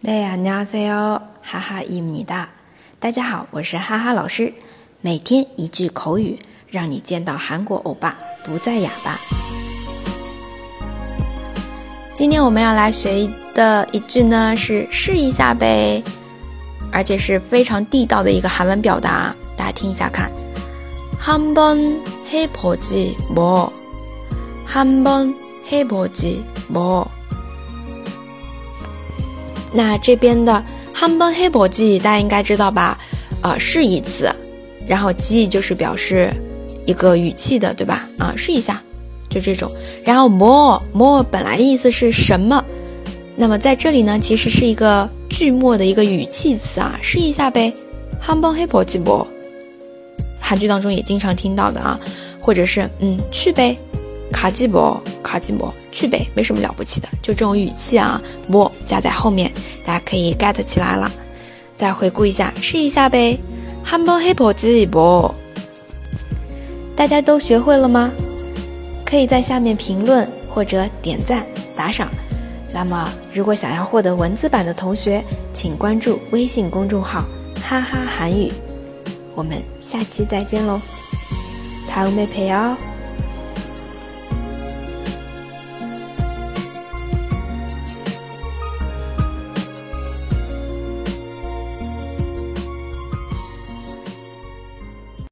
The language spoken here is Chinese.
네 안녕하세요. 하하입니다. 大家好，我是哈哈老师。每天一句口语，让你见到韩国欧巴不再哑巴。今天我们要来学的一句呢，是试一下呗，而且是非常地道的一个韩文表达。大家听一下看，한번해보지 뭐， 한번해보지 뭐。 那这边的 humble happy 记忆大家应该知道吧？啊，试一次，然后记就是表示一个语气的，对吧？啊，试一下，就这种。然后 more more 本来的意思是什么？那么在这里呢，其实是一个句末的一个语气词啊，试一下呗。humble happy 记忆，韩剧当中也经常听到的啊，或者是嗯去呗，卡记不。卡基博，去呗，没什么了不起的，就这种语气啊，뭐加在后面，大家可以 get 起来了。再回顾一下，试一下呗，한번해보지 뭐。 大家都学会了吗？可以在下面评论或者点赞打赏。那么，如果想要获得文字版的同学，请关注微信公众号“哈哈韩语”。我们下期再见喽，다음에봬요